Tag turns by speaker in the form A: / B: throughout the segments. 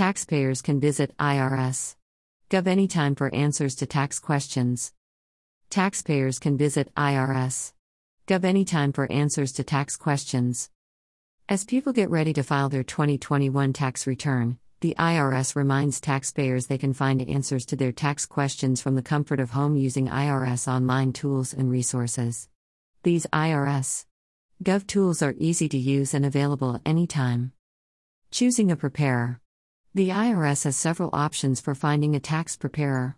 A: Taxpayers can visit IRS.gov anytime for answers to tax questions. Taxpayers can visit IRS. Gov anytime for answers to tax questions. As people get ready to file their 2021 tax return, the IRS reminds taxpayers they can find answers to their tax questions from the comfort of home using IRS online tools and resources. These IRS Gov tools are easy to use and available anytime. Choosing a preparer. The IRS has several options for finding a tax preparer.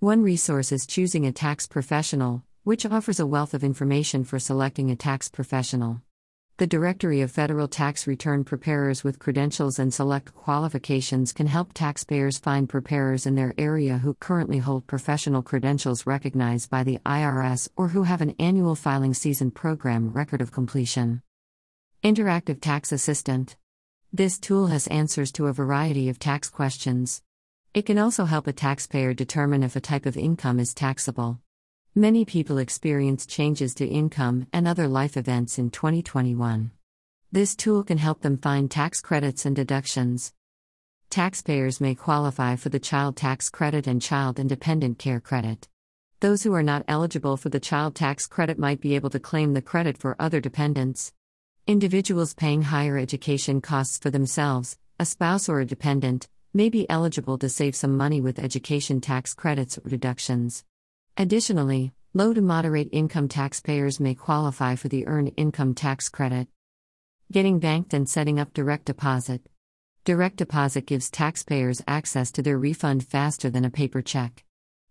A: One resource is Choosing a Tax Professional, which offers a wealth of information for selecting a tax professional. The Directory of Federal Tax Return Preparers with credentials and select qualifications can help taxpayers find preparers in their area who currently hold professional credentials recognized by the IRS or who have an annual filing season program record of completion. Interactive Tax Assistant This tool has answers to a variety of tax questions. It can also help a taxpayer determine if a type of income is taxable. Many people experienced changes to income and other life events in 2021. This tool can help them find tax credits and deductions. Taxpayers may qualify for the Child Tax Credit and Child and Dependent Care Credit. Those who are not eligible for the Child Tax Credit might be able to claim the credit for other dependents. Individuals paying higher education costs for themselves, a spouse, or a dependent may be eligible to save some money with education tax credits or deductions. Additionally, low to moderate income taxpayers may qualify for the Earned Income Tax Credit. Getting banked and setting up direct deposit. Direct deposit gives taxpayers access to their refund faster than a paper check.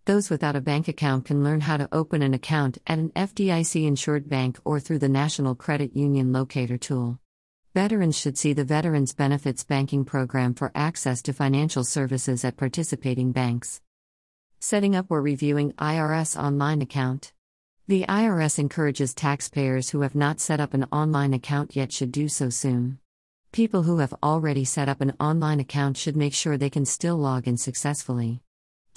A: Those without a bank account can learn how to open an account at an FDIC insured bank or through the National Credit Union Locator tool. Veterans should see the Veterans Benefits Banking Program for access to financial services at participating banks. Setting up or reviewing IRS online account. The IRS encourages taxpayers who have not set up an online account yet should do so soon. People who have already set up an online account should make sure they can still log in successfully.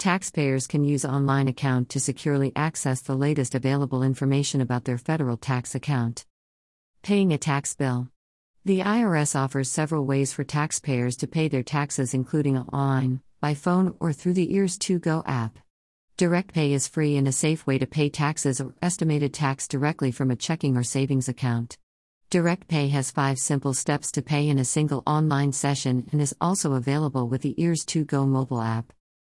A: Taxpayers can use online account to securely access the latest available information about their federal tax account. Paying a tax bill. The IRS offers several ways for taxpayers to pay their taxes including online, by phone, or through the IRS2Go app. Direct Pay is free and a safe way to pay taxes or estimated tax directly from a checking or savings account. Direct Pay has five simple steps to pay in a single online session and is also available with the IRS2Go mobile app.